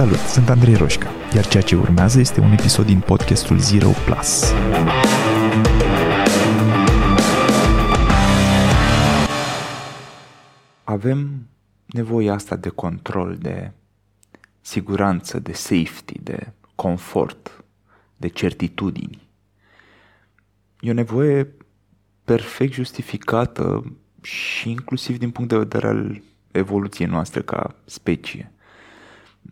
Salut, sunt Andrei Roșca, iar ceea ce urmează este un episod din podcastul Zero Plus. Avem nevoia asta de control, de siguranță, de safety, de confort, de certitudini. E o nevoie perfect justificată și inclusiv din punct de vedere al evoluției noastre ca specie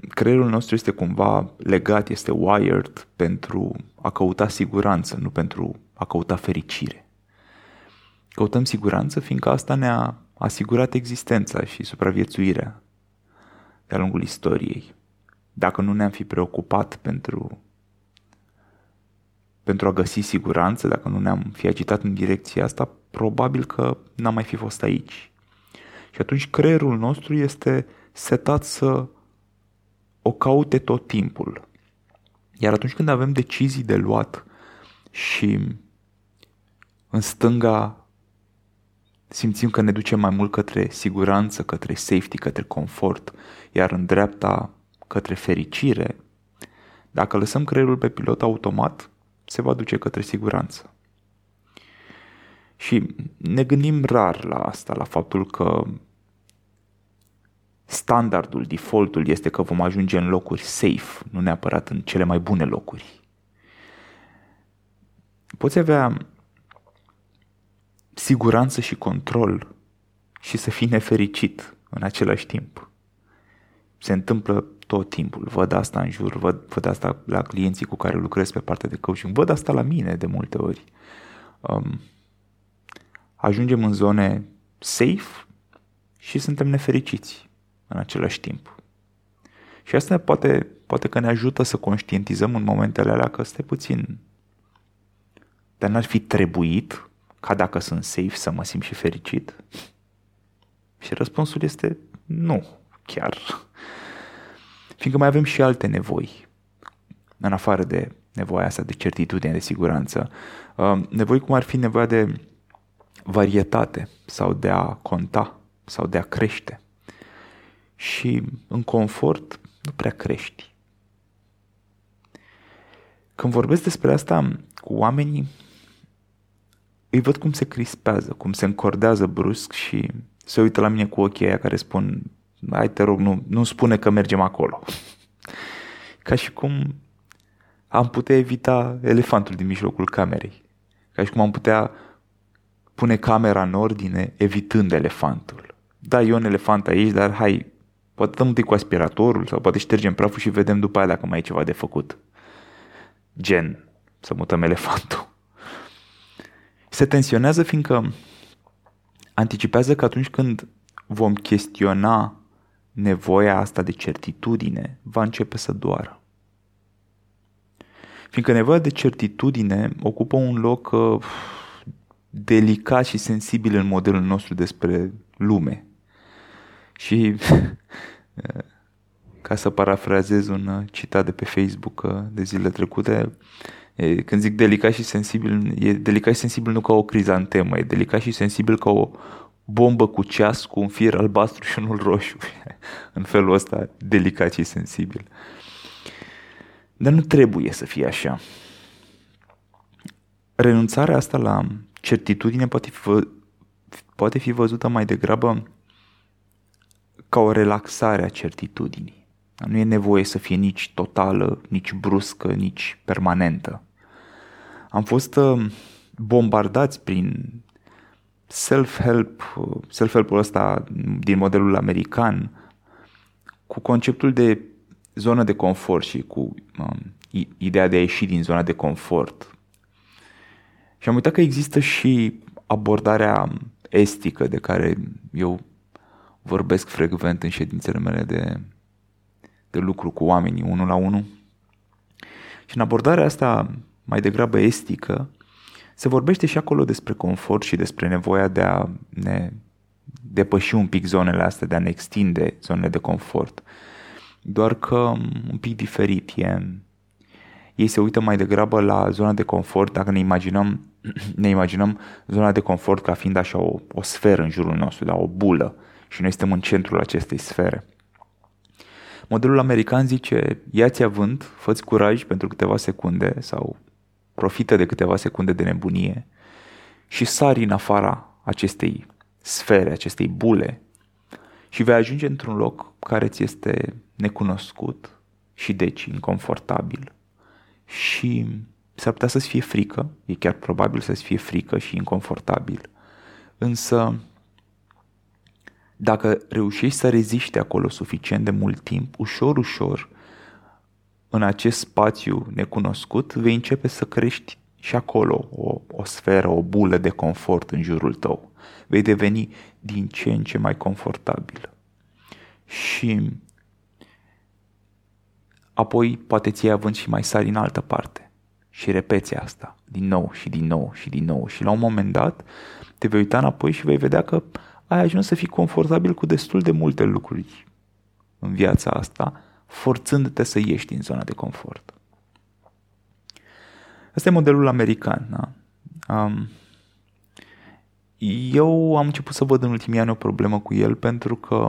creierul nostru este cumva legat, este wired pentru a căuta siguranță, nu pentru a căuta fericire. Căutăm siguranță fiindcă asta ne-a asigurat existența și supraviețuirea de-a lungul istoriei. Dacă nu ne-am fi preocupat pentru, pentru a găsi siguranță, dacă nu ne-am fi agitat în direcția asta, probabil că n-am mai fi fost aici. Și atunci creierul nostru este setat să o caute tot timpul. Iar atunci când avem decizii de luat și în stânga simțim că ne ducem mai mult către siguranță, către safety, către confort, iar în dreapta către fericire, dacă lăsăm creierul pe pilot automat, se va duce către siguranță. Și ne gândim rar la asta, la faptul că standardul, defaultul este că vom ajunge în locuri safe, nu neapărat în cele mai bune locuri. Poți avea siguranță și control și să fii nefericit în același timp. Se întâmplă tot timpul. Văd asta în jur, văd, văd asta la clienții cu care lucrez pe partea de coaching, văd asta la mine de multe ori. Um, ajungem în zone safe și suntem nefericiți în același timp. Și asta poate, poate că ne ajută să conștientizăm în momentele alea că stai puțin, dar n-ar fi trebuit ca dacă sunt safe să mă simt și fericit? Și răspunsul este nu, chiar. Fiindcă mai avem și alte nevoi, în afară de nevoia asta de certitudine, de siguranță. Uh, nevoi cum ar fi nevoia de varietate sau de a conta sau de a crește și în confort nu prea crești. Când vorbesc despre asta cu oamenii, îi văd cum se crispează, cum se încordează brusc și se uită la mine cu ochii aia care spun hai te rog, nu, nu spune că mergem acolo. Ca și cum am putea evita elefantul din mijlocul camerei. Ca și cum am putea pune camera în ordine evitând elefantul. Da, e un elefant aici, dar hai, Poate dăm întâi cu aspiratorul sau poate ștergem praful și vedem după aia dacă mai e ceva de făcut. Gen, să mutăm elefantul. Se tensionează fiindcă anticipează că atunci când vom chestiona nevoia asta de certitudine, va începe să doară. Fiindcă nevoia de certitudine ocupă un loc uh, delicat și sensibil în modelul nostru despre lume. Și ca să parafrazez un uh, citat de pe Facebook uh, de zile trecute, când zic delicat și sensibil, e delicat și sensibil nu ca o crizantemă, e delicat și sensibil ca o bombă cu ceas cu un fir albastru și unul roșu. în felul ăsta, delicat și sensibil. Dar nu trebuie să fie așa. Renunțarea asta la certitudine poate fi, vă, poate fi văzută mai degrabă ca o relaxare a certitudinii. Nu e nevoie să fie nici totală, nici bruscă, nici permanentă. Am fost uh, bombardați prin self-help, uh, self-help-ul ăsta din modelul american, cu conceptul de zonă de confort și cu um, ideea de a ieși din zona de confort. Și am uitat că există și abordarea estică de care eu vorbesc frecvent în ședințele mele de, de lucru cu oamenii, unul la unul. Și în abordarea asta mai degrabă estică, se vorbește și acolo despre confort și despre nevoia de a ne depăși un pic zonele astea, de a ne extinde zonele de confort. Doar că un pic diferit e. Ei se uită mai degrabă la zona de confort, dacă ne imaginăm, ne imaginăm zona de confort ca fiind așa o, o sferă în jurul nostru, da, o bulă și noi suntem în centrul acestei sfere. Modelul american zice, ia-ți avânt, fă curaj pentru câteva secunde sau profită de câteva secunde de nebunie și sari în afara acestei sfere, acestei bule și vei ajunge într-un loc care ți este necunoscut și deci inconfortabil și s-ar putea să-ți fie frică, e chiar probabil să-ți fie frică și inconfortabil, însă dacă reușești să reziști acolo suficient de mult timp, ușor, ușor, în acest spațiu necunoscut, vei începe să crești și acolo o, o sferă, o bulă de confort în jurul tău. Vei deveni din ce în ce mai confortabil. Și apoi poate ți având și mai sari în altă parte. Și repeți asta din nou și din nou și din nou. Și la un moment dat te vei uita înapoi și vei vedea că ai ajuns să fii confortabil cu destul de multe lucruri în viața asta, forțându-te să ieși din zona de confort. Asta e modelul american. Da? Um, eu am început să văd în ultimii ani o problemă cu el pentru că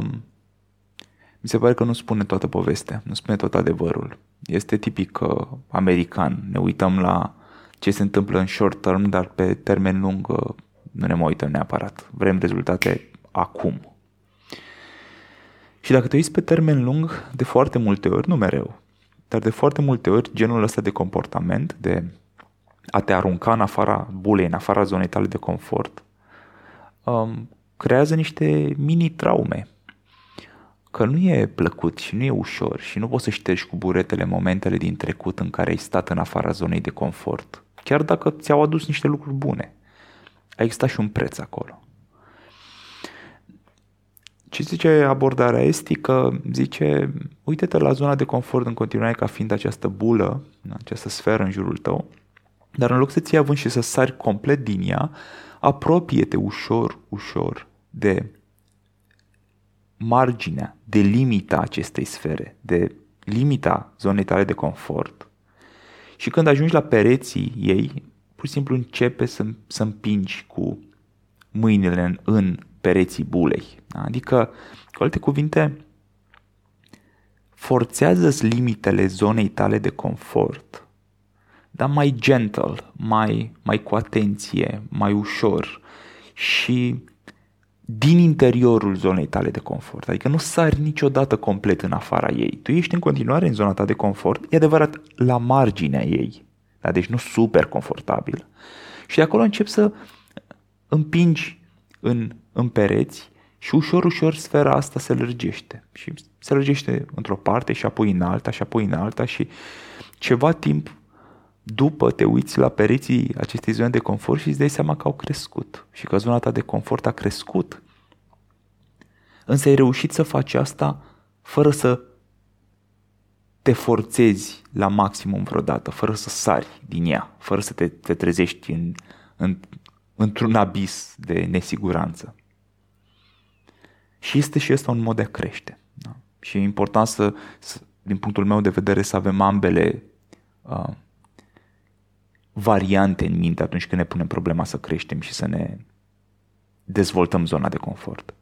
mi se pare că nu spune toată povestea, nu spune tot adevărul. Este tipic uh, american. Ne uităm la ce se întâmplă în short term, dar pe termen lung uh, nu ne mai uităm neapărat. Vrem rezultate acum. Și dacă te uiți pe termen lung, de foarte multe ori, nu mereu, dar de foarte multe ori, genul ăsta de comportament, de a te arunca în afara bulei, în afara zonei tale de confort, um, creează niște mini-traume. Că nu e plăcut și nu e ușor și nu poți să ștergi cu buretele momentele din trecut în care ai stat în afara zonei de confort, chiar dacă ți-au adus niște lucruri bune. A existat și un preț acolo. Ce zice abordarea estică? Zice, uite-te la zona de confort în continuare ca fiind această bulă, această sferă în jurul tău, dar în loc să ți având și să sari complet din ea, apropie-te ușor, ușor de marginea, de limita acestei sfere, de limita zonei tale de confort. Și când ajungi la pereții ei, pur și simplu începe să, să împingi cu mâinile în, în pereții bulei. Adică, cu alte cuvinte, forțează limitele zonei tale de confort, dar mai gentle, mai, mai cu atenție, mai ușor și din interiorul zonei tale de confort. Adică nu sari niciodată complet în afara ei. Tu ești în continuare în zona ta de confort, e adevărat, la marginea ei. Da? Deci nu super confortabil. Și de acolo încep să împingi în, în pereți și ușor, ușor sfera asta se lărgește. Și se lărgește într-o parte și apoi în alta și apoi în alta și ceva timp după te uiți la pereții acestei zone de confort și îți dai seama că au crescut și că zona ta de confort a crescut. Însă ai reușit să faci asta fără să te forțezi la maximum vreodată, fără să sari din ea, fără să te, te trezești în, în, într-un abis de nesiguranță. Și este și ăsta un mod de a crește. Da? Și e important să, să, din punctul meu de vedere, să avem ambele uh, variante în minte atunci când ne punem problema să creștem și să ne dezvoltăm zona de confort.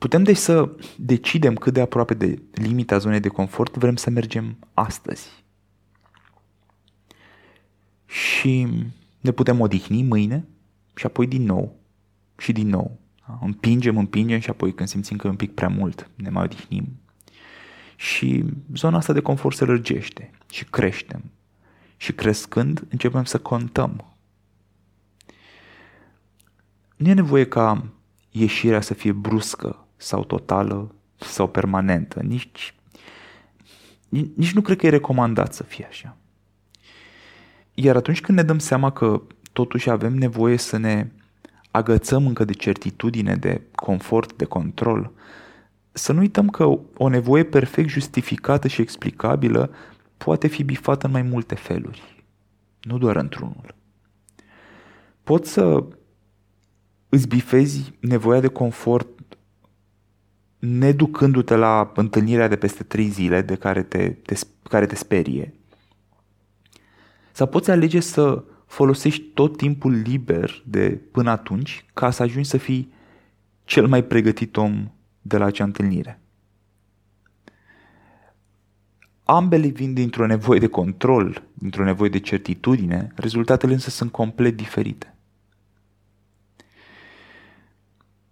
Putem deci să decidem cât de aproape de limita zonei de confort vrem să mergem astăzi. Și ne putem odihni mâine și apoi din nou și din nou. Împingem, împingem și apoi când simțim că e un pic prea mult ne mai odihnim și zona asta de confort se lărgește și creștem. Și crescând, începem să contăm. Nu e nevoie ca ieșirea să fie bruscă sau totală sau permanentă. Nici, nici nu cred că e recomandat să fie așa. Iar atunci când ne dăm seama că totuși avem nevoie să ne agățăm încă de certitudine, de confort, de control, să nu uităm că o nevoie perfect justificată și explicabilă poate fi bifată în mai multe feluri, nu doar într-unul. Poți să îți bifezi nevoia de confort neducându-te la întâlnirea de peste trei zile de care te, te, care te sperie. Sau poți alege să folosești tot timpul liber de până atunci ca să ajungi să fii cel mai pregătit om de la acea întâlnire. Ambele vin dintr-o nevoie de control, dintr-o nevoie de certitudine, rezultatele însă sunt complet diferite.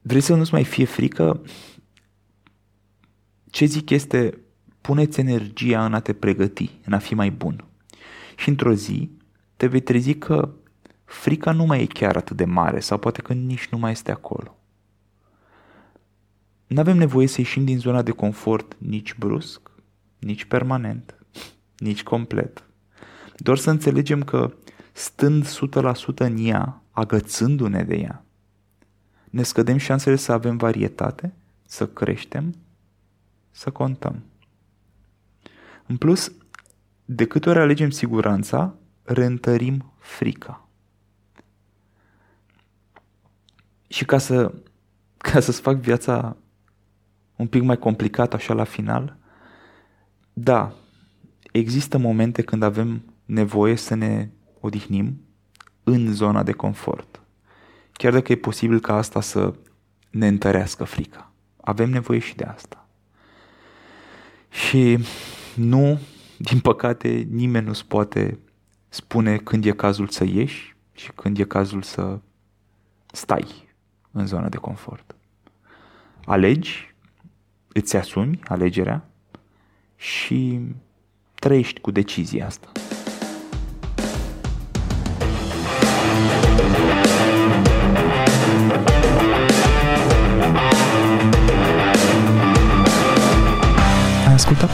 Vrei să nu-ți mai fie frică? Ce zic este, puneți energia în a te pregăti, în a fi mai bun. Și într-o zi te vei trezi că frica nu mai e chiar atât de mare sau poate că nici nu mai este acolo. Nu avem nevoie să ieșim din zona de confort nici brusc, nici permanent, nici complet. Doar să înțelegem că stând 100% în ea, agățându-ne de ea, ne scădem șansele să avem varietate, să creștem, să contăm. În plus, de câte ori alegem siguranța, reîntărim frica. Și ca să, ca să-ți fac viața un pic mai complicată așa la final, da, există momente când avem nevoie să ne odihnim în zona de confort. Chiar dacă e posibil ca asta să ne întărească frica. Avem nevoie și de asta. Și nu, din păcate, nimeni nu-ți poate spune când e cazul să ieși și când e cazul să stai în zona de confort. Alegi, îți asumi alegerea și trăiești cu decizia asta.